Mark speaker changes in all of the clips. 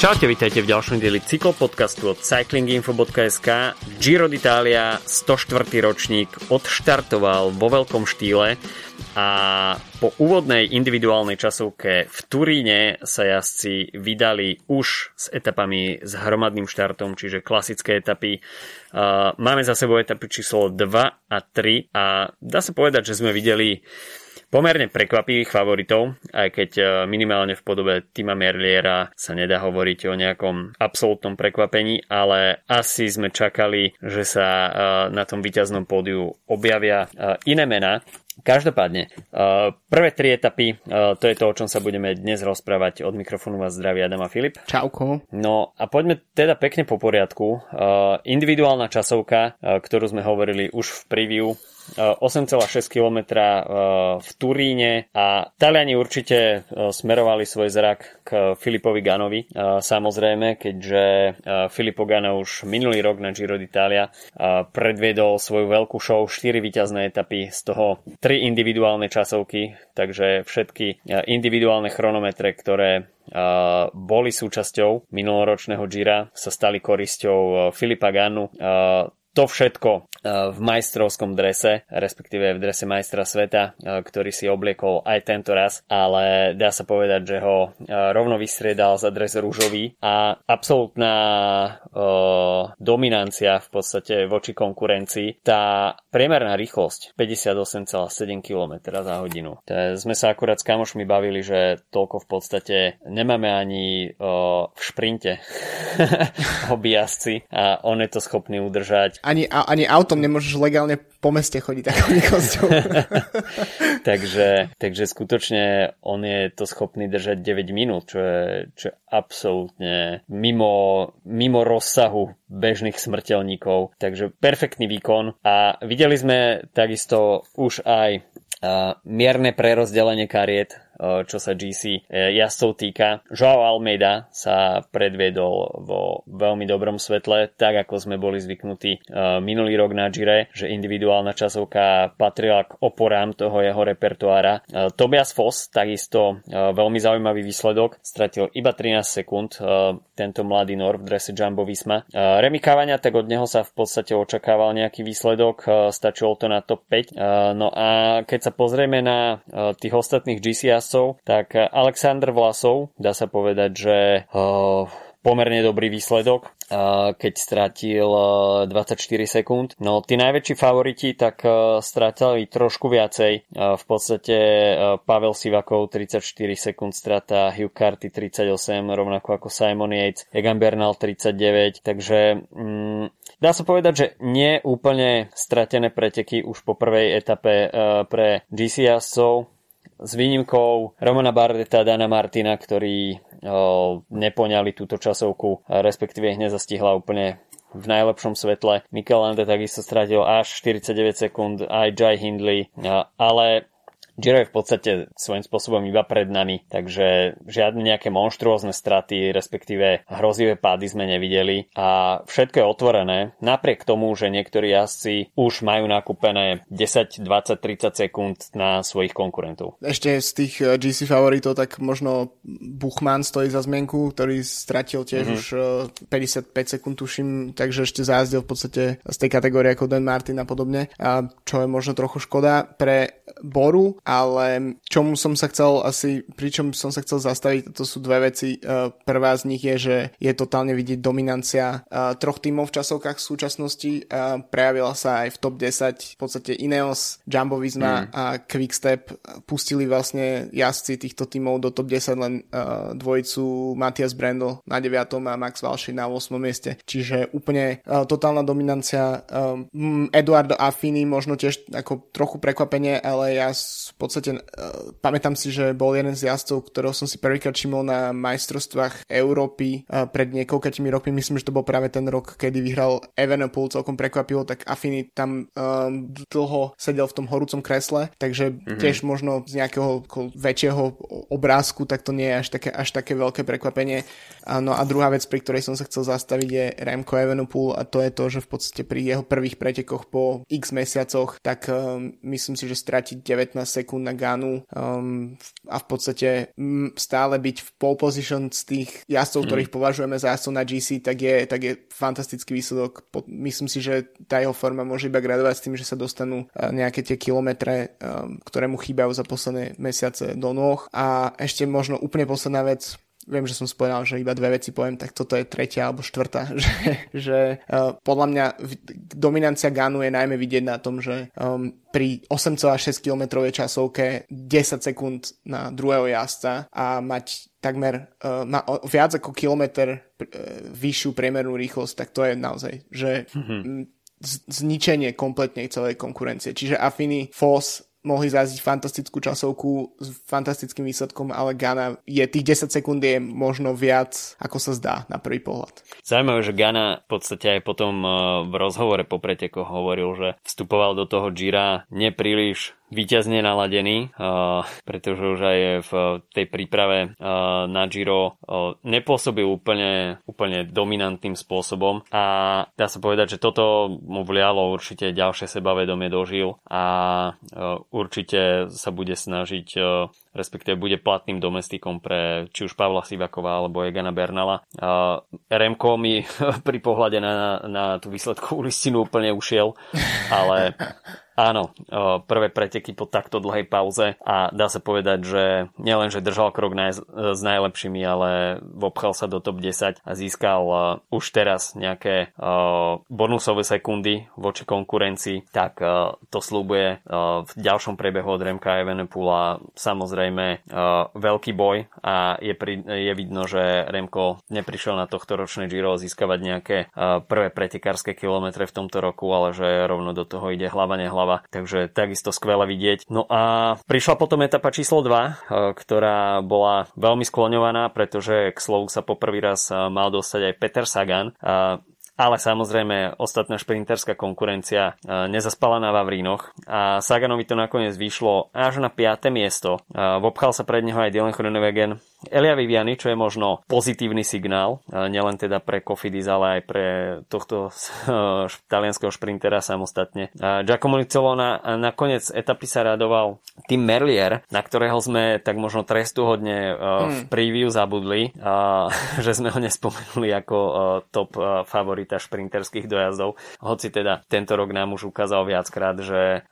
Speaker 1: Čaute, vítajte v ďalšom dieli cyklopodcastu od cyclinginfo.sk. Giro d'Italia 104. ročník odštartoval vo veľkom štýle a po úvodnej individuálnej časovke v Turíne sa jazdci vydali už s etapami s hromadným štartom, čiže klasické etapy. Máme za sebou etapy číslo 2 a 3 a dá sa povedať, že sme videli pomerne prekvapivých favoritov, aj keď e, minimálne v podobe Tima Merliera sa nedá hovoriť o nejakom absolútnom prekvapení, ale asi sme čakali, že sa e, na tom víťaznom pódiu objavia e, iné mená. Každopádne, prvé tri etapy, to je to, o čom sa budeme dnes rozprávať. Od mikrofónu vás zdraví Adam a Filip.
Speaker 2: Čauko.
Speaker 1: No a poďme teda pekne po poriadku. Individuálna časovka, ktorú sme hovorili už v preview, 8,6 km v Turíne. A Taliani určite e, smerovali svoj zrak k Filipovi Ganovi. E, samozrejme, keďže Filippo Gano už minulý rok na Giro d'Italia predviedol svoju veľkú show, 4 víťazné etapy, z toho 3 individuálne časovky, takže všetky individuálne chronometre, ktoré boli súčasťou minuloročného Gira, sa stali korisťou Filipa Ganu to všetko e, v majstrovskom drese, respektíve v drese majstra sveta, e, ktorý si obliekol aj tento raz, ale dá sa povedať, že ho e, rovno vystriedal za dres rúžový a absolútna dominancia v podstate voči konkurencii. Tá priemerná rýchlosť 58,7 km za hodinu. To sme sa akurát s kamošmi bavili, že toľko v podstate nemáme ani v šprinte hobbyjazci a on je to schopný udržať
Speaker 2: ani, ani autom nemôžeš legálne po meste chodiť takou rýchlosťou.
Speaker 1: takže, takže skutočne on je to schopný držať 9 minút, čo je, čo je absolútne mimo, mimo rozsahu bežných smrteľníkov. Takže perfektný výkon a videli sme takisto už aj mierne prerozdelenie kariet čo sa GC e, jazdcov týka. Joao Almeida sa predviedol vo veľmi dobrom svetle, tak ako sme boli zvyknutí e, minulý rok na Gire, že individuálna časovka patrila k oporám toho jeho repertoára. E, Tobias Foss takisto veľmi zaujímavý výsledok, stratil iba 13 sekúnd tento mladý Nor v drese Jumbo Visma. Remy Cavania, tak od neho sa v podstate očakával nejaký výsledok, stačilo to na top 5. No a keď sa pozrieme na tých ostatných GCS jazdcov, tak Alexander Vlasov, dá sa povedať, že uh, pomerne dobrý výsledok, keď stratil 24 sekúnd. No tí najväčší favoriti tak stratili trošku viacej. V podstate Pavel Sivakov 34 sekúnd strata, Hugh Carty 38, rovnako ako Simon Yates, Egan Bernal 39, takže mm, dá sa povedať, že nie úplne stratené preteky už po prvej etape pre GC jazdcov s výnimkou Romana Bardeta a Dana Martina, ktorí nepoňali túto časovku, respektíve ich nezastihla úplne v najlepšom svetle. Mikel Lande takisto stratil až 49 sekúnd, aj Jai Hindley, ale Giro je v podstate svojím spôsobom iba pred nami, takže žiadne nejaké monštruózne straty, respektíve hrozivé pády sme nevideli a všetko je otvorené, napriek tomu, že niektorí jazdci už majú nakúpené 10, 20, 30 sekúnd na svojich konkurentov.
Speaker 2: Ešte z tých eh, GC favoritov, tak možno Buchmann stojí za zmienku, ktorý stratil tiež mm-hmm. už 55 eh, sekúnd, tuším, takže ešte zájazdil v podstate z tej kategórie ako Dan Martin a podobne, a čo je možno trochu škoda pre Boru ale čomu som sa chcel asi, pričom som sa chcel zastaviť, to sú dve veci. E, prvá z nich je, že je totálne vidieť dominancia e, troch tímov v časovkách v súčasnosti. E, prejavila sa aj v top 10. V podstate Ineos, Jumbo Visma mm. a Quickstep pustili vlastne jazdci týchto tímov do top 10 len dvojicu Matias Brendel na 9. a Max Walsh na 8. mieste. Čiže úplne totálna dominancia. Eduardo Affini možno tiež ako trochu prekvapenie, ale ja podstate uh, pamätám si, že bol jeden z jazdcov, ktorého som si prvýkrát všimol na majstrovstvách Európy uh, pred niekoľkatými rokmi. Myslím, že to bol práve ten rok, kedy vyhral Evenepoel celkom prekvapilo, tak Affini tam um, dlho sedel v tom horúcom kresle, takže mm-hmm. tiež možno z nejakého väčšieho obrázku, tak to nie je až také, až také veľké prekvapenie. Uh, no a druhá vec, pri ktorej som sa chcel zastaviť je Remco Evenepoel a to je to, že v podstate pri jeho prvých pretekoch po x mesiacoch, tak um, myslím si, že stratiť 19 sekúnd sekúnd na Ganu um, a v podstate stále byť v pole position z tých jazdcov, mm. ktorých považujeme za jazdcov na GC, tak je, tak je fantastický výsledok. Po, myslím si, že tá jeho forma môže iba gradovať s tým, že sa dostanú uh, nejaké tie kilometre, um, ktoré mu chýbajú za posledné mesiace do nôh. A ešte možno úplne posledná vec, viem, že som spomenal, že iba dve veci poviem, tak toto je tretia alebo štvrtá, že, že uh, podľa mňa dominancia Ganu je najmä vidieť na tom, že um, pri 8,6 km časovke 10 sekúnd na druhého jazdca a mať takmer uh, má viac ako kilometr uh, vyššiu priemernú rýchlosť, tak to je naozaj, že mm-hmm. zničenie kompletne celej konkurencie. Čiže Affini, Foss mohli zazdiť fantastickú časovku s fantastickým výsledkom, ale Gana je tých 10 sekúnd je možno viac, ako sa zdá na prvý pohľad.
Speaker 1: Zaujímavé, že Gana v podstate aj potom eh, v rozhovore po pretekoch hovoril, že vstupoval do toho Gira nepríliš výťazne naladený, uh, pretože už aj v tej príprave uh, na Giro uh, nepôsobil úplne, úplne dominantným spôsobom a dá sa povedať, že toto mu vlialo určite ďalšie sebavedomie dožil a určite sa bude snažiť respektíve bude platným domestikom pre či už Pavla Sivakova alebo Egana Bernala. Uh, Remko mi pri pohľade na, na tú výsledkovú listinu úplne ušiel, ale Áno, prvé preteky po takto dlhej pauze a dá sa povedať, že nielen, že držal krok naj, s najlepšími, ale obchal sa do top 10 a získal už teraz nejaké bonusové sekundy voči konkurencii, tak to slúbuje v ďalšom priebehu od Remka Evenepula samozrejme veľký boj a je, pri, je vidno, že Remko neprišiel na tohto ročné Giro získavať nejaké prvé pretekárske kilometre v tomto roku, ale že rovno do toho ide hlava nehlava hlava, takže takisto skvelé vidieť. No a prišla potom etapa číslo 2, e, ktorá bola veľmi skloňovaná, pretože k slovu sa poprvý raz e, mal dostať aj Peter Sagan. E, ale samozrejme ostatná šprinterská konkurencia nezaspala na Vavrínoch a Saganovi to nakoniec vyšlo až na 5. miesto. Vobchal sa pred neho aj Dylan Groenewegen Elia Viviani, čo je možno pozitívny signál, nielen teda pre Kofidis, ale aj pre tohto talianského šprintera samostatne. Giacomo Nicolona nakoniec etapy sa radoval tým Merlier, na ktorého sme tak možno trestuhodne v hmm. preview zabudli, že sme ho nespomenuli ako top favorita šprinterských dojazdov. Hoci teda tento rok nám už ukázal viackrát, že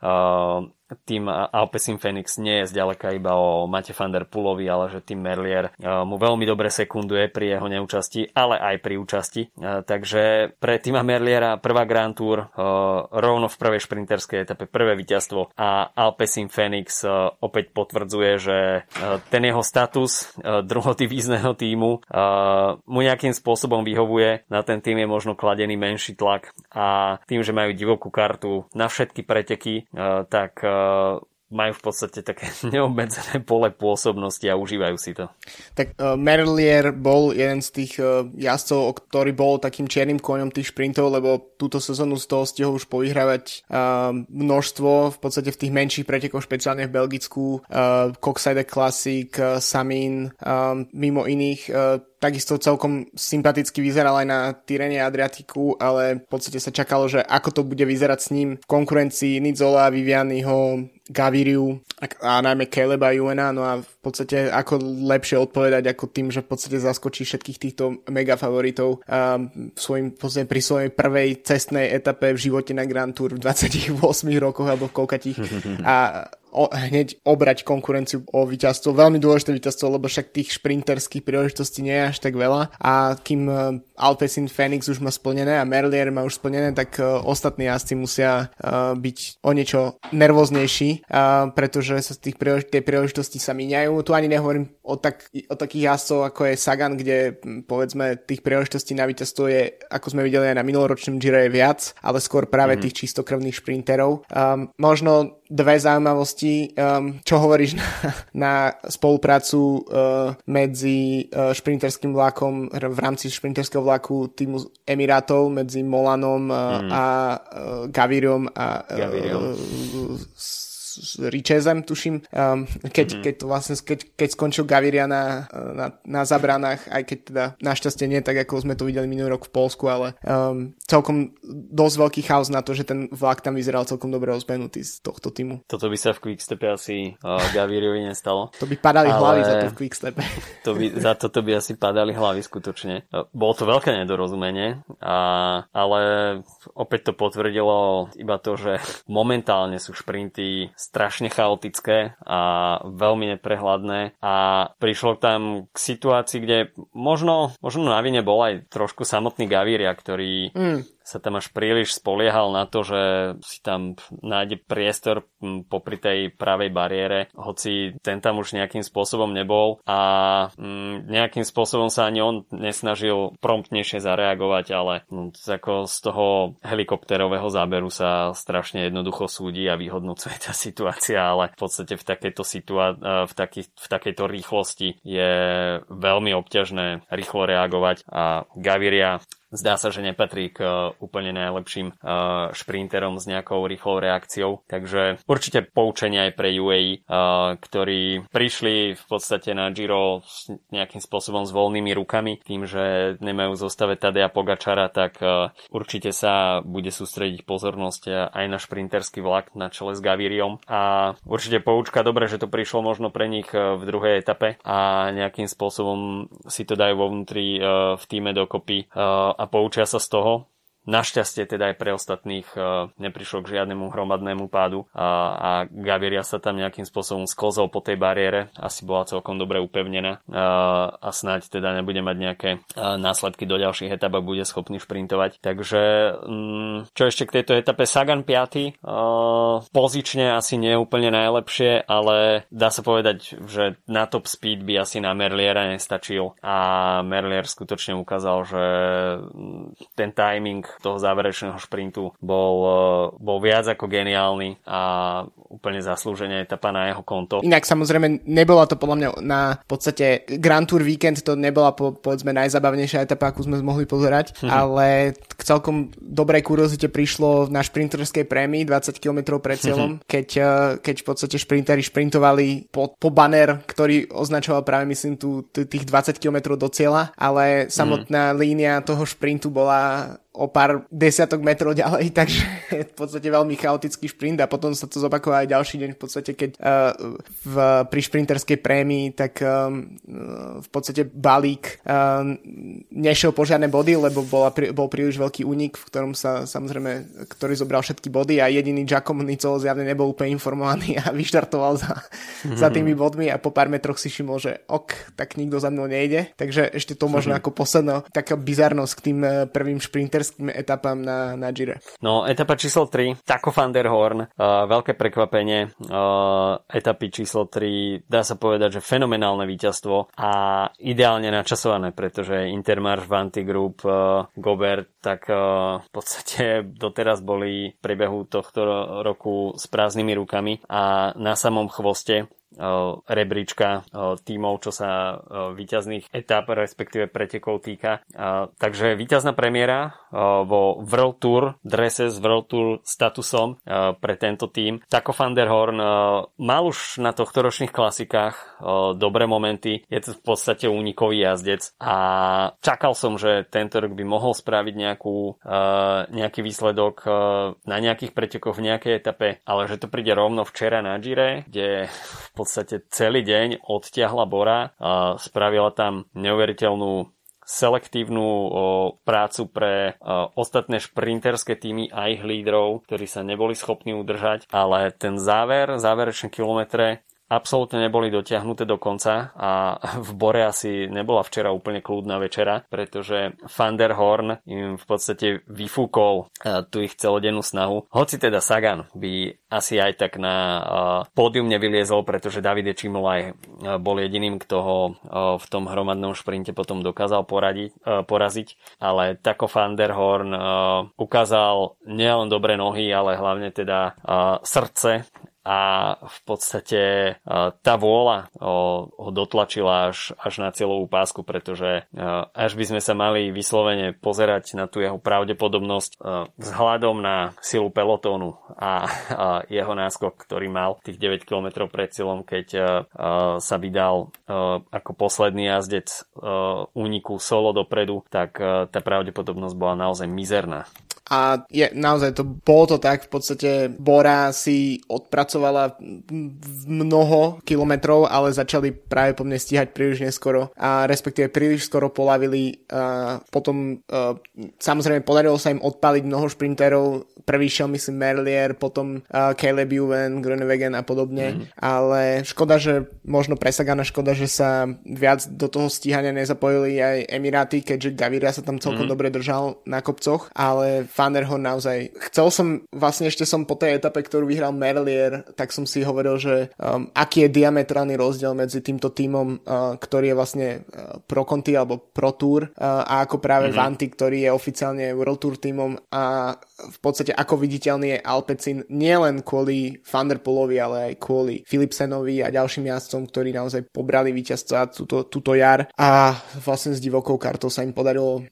Speaker 1: tým Alpecin Phoenix nie je zďaleka iba o Mate van der Pulovi, ale že tým Merlier mu veľmi dobre sekunduje pri jeho neúčasti, ale aj pri účasti. Takže pre týma Merliera prvá Grand Tour rovno v prvej šprinterskej etape prvé víťazstvo a Alpecin Phoenix opäť potvrdzuje, že ten jeho status druhodivízneho týmu mu nejakým spôsobom vyhovuje. Na ten tým je možno kladený menší tlak a tým, že majú divokú kartu na všetky preteky, tak majú v podstate také neobmedzené pole pôsobnosti a užívajú si to.
Speaker 2: Tak uh, Merlier bol jeden z tých uh, jazdcov, ktorý bol takým čiernym koňom tých šprintov, lebo túto sezónu z toho stihol už povyhrávať uh, množstvo, v podstate v tých menších pretekoch, špeciálne v Belgicku, uh, Coxside Classic, uh, Samin, uh, mimo iných uh, takisto celkom sympaticky vyzeral aj na Tyrene Adriatiku, ale v podstate sa čakalo, že ako to bude vyzerať s ním v konkurencii Nizola, Vivianiho, Gaviriu a, a najmä Caleba Juena, no a v podstate ako lepšie odpovedať ako tým, že v podstate zaskočí všetkých týchto mega favoritov um, svojim, podstate pri svojej prvej cestnej etape v živote na Grand Tour v 28 rokoch alebo v koľkatých a o, hneď obrať konkurenciu o víťazstvo. Veľmi dôležité víťazstvo, lebo však tých šprinterských príležitostí nie je až tak veľa a kým uh, Alpecin Phoenix už má splnené a Merlier má už splnené, tak uh, ostatní jazdci musia uh, byť o niečo nervóznejší, pretože sa tých prílež- tie príležitosti sa míňajú. Tu ani nehovorím o, tak, o takých jazdcov, ako je Sagan, kde povedzme tých príležitostí na víťazstvo je, ako sme videli aj na minuloročnom Giro je viac, ale skôr práve mm-hmm. tých čistokrvných šprinterov. Um, možno dve zaujímavosti. Um, čo hovoríš na, na spoluprácu uh, medzi uh, šprinterským vlakom v rámci šprinterského vlaku týmu Emirátov medzi Molanom uh, mm. a uh, Gavirom a uh, s Richezem, tuším, um, keď, mm-hmm. keď to vlastne, keď, keď skončil Gaviria na, na, na zabranách, aj keď teda našťastie nie tak, ako sme to videli minulý rok v Polsku, ale um, celkom dosť veľký chaos na to, že ten vlak tam vyzeral celkom dobre rozbenutý z tohto týmu.
Speaker 1: Toto by sa v Quickstepe asi uh, Gaviriovi nestalo.
Speaker 2: To by padali ale... hlavy za to v Quickstepe.
Speaker 1: To by, za toto by asi padali hlavy skutočne. Bolo to veľké nedorozumenie, a, ale opäť to potvrdilo iba to, že momentálne sú šprinty strašne chaotické a veľmi neprehľadné. A prišlo tam k situácii, kde možno, možno na vine bol aj trošku samotný Gaviria, ktorý mm sa tam až príliš spoliehal na to, že si tam nájde priestor popri tej pravej bariére, hoci ten tam už nejakým spôsobom nebol a nejakým spôsobom sa ani on nesnažil promptnejšie zareagovať, ale ako z toho helikopterového záberu sa strašne jednoducho súdi a vyhodnocuje tá situácia, ale v podstate v takejto, situá- e, v, taký, v takejto rýchlosti je veľmi obťažné rýchlo reagovať a Gaviria zdá sa, že nepatrí k uh, úplne najlepším uh, šprinterom s nejakou rýchlou reakciou. Takže určite poučenie aj pre UAE, uh, ktorí prišli v podstate na Giro nejakým spôsobom s voľnými rukami, tým, že nemajú zostave Tadea Pogačara, tak určite sa bude sústrediť pozornosť aj na šprinterský vlak na čele s Gaviriom. A určite poučka dobre, že to prišlo možno pre nich v druhej etape a nejakým spôsobom si to dajú vo vnútri v týme dokopy a poučia sa z toho Našťastie teda aj pre ostatných e, neprišlo k žiadnemu hromadnému pádu a, a Gaviria sa tam nejakým spôsobom sklzol po tej bariére, asi bola celkom dobre upevnená a, e, a snáď teda nebude mať nejaké e, následky do ďalších etap a bude schopný šprintovať. Takže mm, čo ešte k tejto etape Sagan 5. Pozične asi nie je úplne najlepšie, ale dá sa povedať, že na top speed by asi na Merliera nestačil a Merlier skutočne ukázal, že mm, ten timing toho záverečného šprintu bol, e, bol viac ako geniálny a úplne zaslúžene etapa na jeho konto.
Speaker 2: Inak samozrejme nebola to podľa mňa na podstate Grand Tour Weekend to nebola po, povedzme najzabavnejšia etapa, akú sme mohli pozerať, hm. ale k celkom dobrej kuriozite prišlo na šprinterskej prémii 20 km pred cieľom, hm. keď, e, keď v podstate šprinteri šprintovali po, po banner, ktorý označoval práve myslím tu tých 20 km do cieľa, ale samotná hm. línia toho šprintu bola o pár desiatok metrov ďalej, takže v podstate veľmi chaotický šprint a potom sa to zopakovalo aj ďalší deň v podstate, keď uh, v, pri šprinterskej prémii, tak um, v podstate balík um, nešiel po žiadne body, lebo bola, bol príliš veľký únik, v ktorom sa samozrejme, ktorý zobral všetky body a jediný Giacomo Nicolo zjavne nebol úplne informovaný a vyštartoval za, mm-hmm. za tými bodmi a po pár metroch si všimol, že ok, tak nikto za mnou nejde. Takže ešte to možno mm-hmm. ako posledná taká bizarnosť k tým prvým šprinterským šprinterským etapám na, na Gire.
Speaker 1: No, etapa číslo 3, Taco van der Horn, uh, veľké prekvapenie. Uh, etapy číslo 3, dá sa povedať, že fenomenálne víťazstvo a ideálne načasované, pretože Intermarš, Vanti Group, uh, Gobert, tak uh, v podstate doteraz boli v priebehu tohto roku s prázdnymi rukami a na samom chvoste rebríčka tímov, čo sa výťazných etap, respektíve pretekov týka. Takže výťazná premiéra vo World Tour drese s World Tour statusom pre tento tým. Taco van der Horn mal už na tohto klasikách dobré momenty. Je to v podstate únikový jazdec a čakal som, že tento rok by mohol spraviť nejakú, nejaký výsledok na nejakých pretekoch v nejakej etape, ale že to príde rovno včera na Gire, kde podstate celý deň odtiahla Bora a spravila tam neuveriteľnú selektívnu o, prácu pre o, ostatné šprinterské týmy a ich lídrov, ktorí sa neboli schopní udržať, ale ten záver, záverečné kilometre absolútne neboli dotiahnuté do konca a v Bore asi nebola včera úplne kľudná večera, pretože Van der Horn im v podstate vyfúkol uh, tú ich celodennú snahu. Hoci teda Sagan by asi aj tak na uh, pódium nevyliezol, pretože Davide Čimolaj uh, bol jediným, kto ho v tom hromadnom šprinte potom dokázal poradiť, poraziť, ale tako Van der Horn ukázal nielen dobré nohy, ale hlavne teda srdce a v podstate tá vôľa ho dotlačila až, až na cieľovú pásku, pretože až by sme sa mali vyslovene pozerať na tú jeho pravdepodobnosť vzhľadom na silu pelotónu a jeho náskok, ktorý mal tých 9 km pred cieľom, keď sa vydal ako posledný jazdec úniku solo dopredu, tak tá pravdepodobnosť bola naozaj mizerná.
Speaker 2: A je, naozaj to bolo to tak, v podstate Bora si odpracovala mnoho kilometrov, ale začali práve po mne stíhať príliš neskoro a respektíve príliš skoro polavili a potom a, samozrejme podarilo sa im odpaliť mnoho šprinterov, prvý šiel myslím Merlier, potom a, Caleb Juven, Grunewegen a podobne, mm. ale škoda, že možno presaganá škoda, že sa viac do toho stíhania nezapojili aj Emiráty, keďže Gaviria sa tam celkom mm. dobre držal na kopcoch, ale Van der Horn naozaj. Chcel som, vlastne ešte som po tej etape, ktorú vyhral Merlier, tak som si hovoril, že um, aký je diametrálny rozdiel medzi týmto týmom, uh, ktorý je vlastne uh, Pro Conti alebo Pro Tour uh, a ako práve mm-hmm. Vanti, ktorý je oficiálne World Tour týmom. A v podstate ako viditeľný je Alpecin nielen kvôli Thunderpolovi, ale aj kvôli Philipsenovi a ďalším jazdcom, ktorí naozaj pobrali víťazstva túto, túto jar. A vlastne s divokou kartou sa im podarilo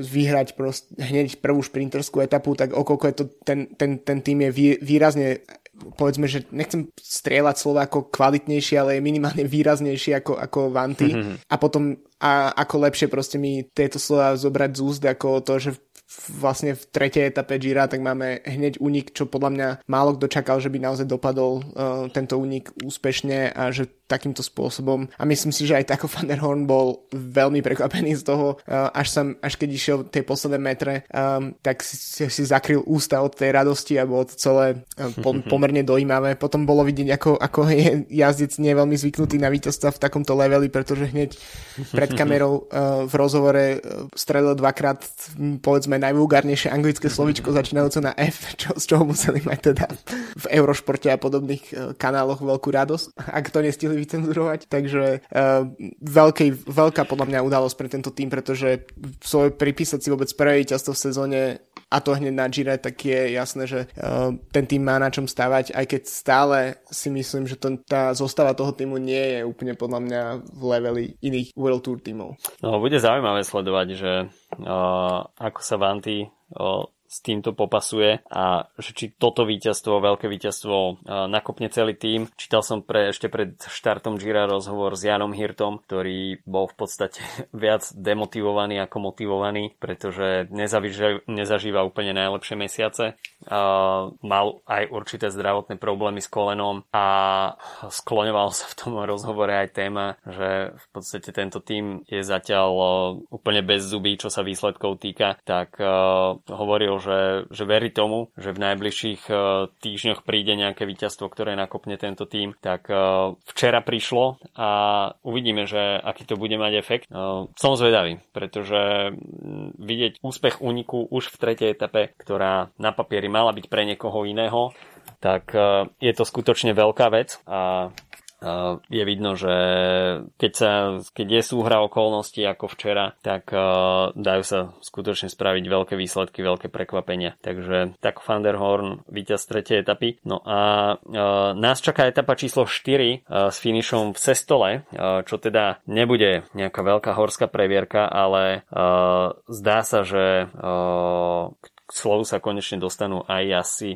Speaker 2: vyhrať prost, hneď prvú šprinterskú šprinterskú etapu, tak okolko je to, ten, ten, ten tým je výrazne povedzme, že nechcem strieľať slova ako kvalitnejší, ale je minimálne výraznejší ako, ako Vanty. Mm-hmm. A potom a ako lepšie proste mi tieto slova zobrať z úst ako to, že vlastne v tretej etape Gira, tak máme hneď únik, čo podľa mňa málo kto čakal, že by naozaj dopadol uh, tento únik úspešne a že takýmto spôsobom. A myslím si, že aj Taco van der Horn bol veľmi prekvapený z toho, uh, až, som, až keď išiel tie posledné metre, um, tak si, si zakryl ústa od tej radosti a bolo to celé uh, po, pomerne dojímavé. Potom bolo vidieť, ako, ako je jazdec nie veľmi zvyknutý na víťazstva v takomto leveli, pretože hneď pred kamerou uh, v rozhovore uh, strelil dvakrát povedzme najvulgárnejšie anglické slovičko začínajúce na F, čo, z čoho museli mať teda v Eurošporte a podobných uh, kanáloch veľkú radosť, ak to nestihli vycenzurovať. Takže uh, veľký, veľká podľa mňa udalosť pre tento tým, pretože svoj pripísať si vôbec prvé víťazstvo v sezóne a to hneď na Gire, tak je jasné, že uh, ten tým má na čom stavať, aj keď stále si myslím, že to, tá zostava toho týmu nie je úplne podľa mňa v leveli iných World Tour tímov.
Speaker 1: No, bude zaujímavé sledovať, že ako sa Vanty s týmto popasuje a že či toto víťazstvo, veľké víťazstvo nakopne celý tým. Čítal som pre, ešte pred štartom Gira rozhovor s Janom Hirtom, ktorý bol v podstate viac demotivovaný ako motivovaný, pretože nezažíva, nezažíva úplne najlepšie mesiace. Mal aj určité zdravotné problémy s kolenom a skloňoval sa v tom rozhovore aj téma, že v podstate tento tým je zatiaľ úplne bez zubí, čo sa výsledkov týka, tak hovoril, že, že verí tomu, že v najbližších uh, týždňoch príde nejaké víťazstvo, ktoré nakopne tento tým. Tak uh, včera prišlo a uvidíme, že aký to bude mať efekt. Uh, som zvedavý, pretože vidieť úspech úniku už v tretej etape, ktorá na papieri mala byť pre niekoho iného, tak je to skutočne veľká vec a je vidno, že keď, sa, keď je súhra okolností ako včera, tak uh, dajú sa skutočne spraviť veľké výsledky, veľké prekvapenia. Takže tak Van der Horn víťaz tretej etapy. No a uh, nás čaká etapa číslo 4 uh, s finišom v Sestole, čo teda nebude nejaká veľká horská previerka, ale zdá sa, že k slovu sa konečne dostanú aj asi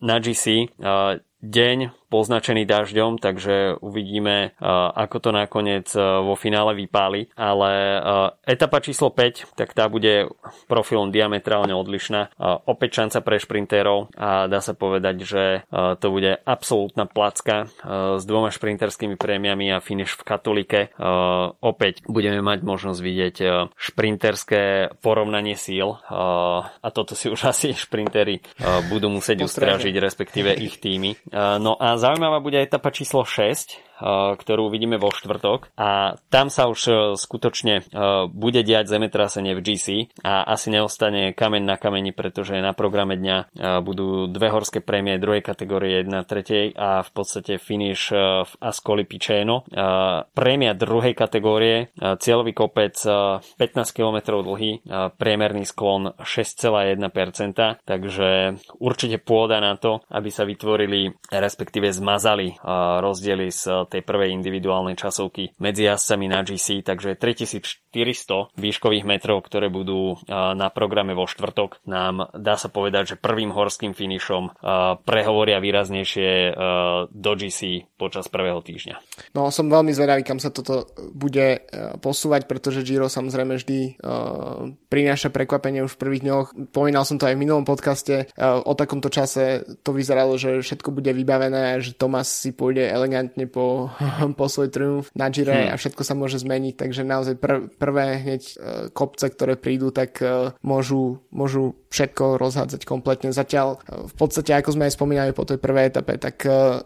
Speaker 1: na GC. Deň poznačený dažďom, takže uvidíme, ako to nakoniec vo finále vypáli. Ale etapa číslo 5, tak tá bude profilom diametrálne odlišná. Opäť šanca pre šprintérov a dá sa povedať, že to bude absolútna placka s dvoma šprinterskými prémiami a finish v katolike. Opäť budeme mať možnosť vidieť šprinterské porovnanie síl a toto si už asi šprintery budú musieť ustražiť, respektíve ich týmy. No a Zaujímavá bude etapa číslo 6, ktorú uvidíme vo štvrtok a tam sa už skutočne bude diať zemetrasenie v GC a asi neostane kameň na kameni, pretože na programe dňa budú dve horské prémie druhej kategórie 1 tretej a v podstate finish v Ascoli Piceno. Prémia druhej kategórie, cieľový kopec 15 km dlhý, priemerný sklon 6,1%, takže určite pôda na to, aby sa vytvorili, respektíve zmazali rozdiely z tej prvej individuálnej časovky medzi jazdcami na GC, takže 3400 výškových metrov, ktoré budú na programe vo štvrtok, nám dá sa povedať, že prvým horským finišom prehovoria výraznejšie do GC počas prvého týždňa.
Speaker 2: No som veľmi zvedavý, kam sa toto bude posúvať, pretože Giro samozrejme vždy prináša prekvapenie už v prvých dňoch. Pomínal som to aj v minulom podcaste. O takomto čase to vyzeralo, že všetko bude vybavené, že Tomas si pôjde elegantne po, po svoj triumf na Gire hmm. a všetko sa môže zmeniť, takže naozaj pr- prvé hneď uh, kopce, ktoré prídu, tak uh, môžu, môžu všetko rozhádzať kompletne. Zatiaľ uh, v podstate, ako sme aj spomínali po tej prvej etape, tak uh,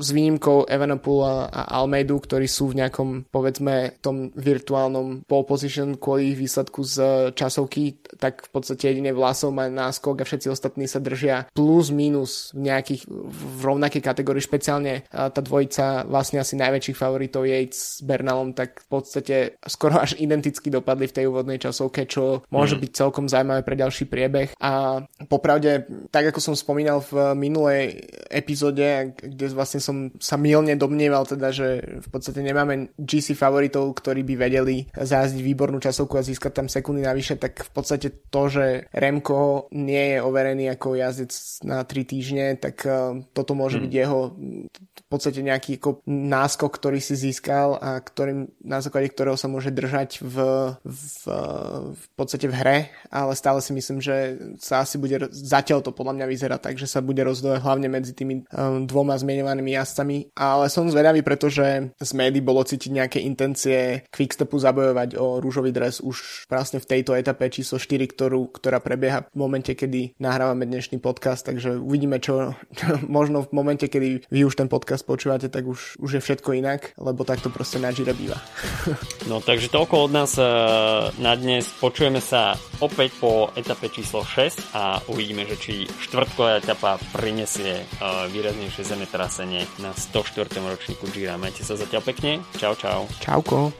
Speaker 2: s výnimkou Evenepoel a Almeidu, ktorí sú v nejakom, povedzme, tom virtuálnom pole position kvôli výsledku z časovky, tak v podstate jedine vlasov má náskok a všetci ostatní sa držia plus minus v nejakých v rovnakej kategórii, špeciálne tá dvojica vlastne asi najväčších favoritov Yates s Bernalom, tak v podstate skoro až identicky dopadli v tej úvodnej časovke, čo môže mm. byť celkom zaujímavé pre ďalší priebeh. A popravde, tak ako som spomínal v minulej epizóde, kde vlastne som sa milne domnieval teda, že v podstate nemáme GC favoritov, ktorí by vedeli zázdiť výbornú časovku a získať tam sekundy navyše, tak v podstate to, že Remko nie je overený ako jazdec na 3 týždne, tak uh, toto môže hmm. byť jeho podstate nejaký ako náskok, ktorý si získal a ktorým, na základe ktorého sa môže držať v, v, v podstate v hre, ale stále si myslím, že sa asi bude, zatiaľ to podľa mňa vyzerá tak, že sa bude rozdovať hlavne medzi tými um, dvoma zmienovanými jazdcami, ale som zvedavý, pretože z médií bolo cítiť nejaké intencie Quickstepu zabojovať o rúžový dres už vlastne v tejto etape číslo 4, ktorú, ktorá prebieha v momente, kedy nahrávame dnešný podcast, takže uvidíme, čo možno v momente, kedy vy už ten podcast počúvate, tak už, už je všetko inak, lebo takto proste na Gire býva.
Speaker 1: no takže toľko od nás eh, na dnes. Počujeme sa opäť po etape číslo 6 a uvidíme, že či štvrtková etapa prinesie uh, výraznejšie zemetrasenie na 104. ročníku Gira. Majte sa zatiaľ pekne. Čau, čau.
Speaker 2: Čauko.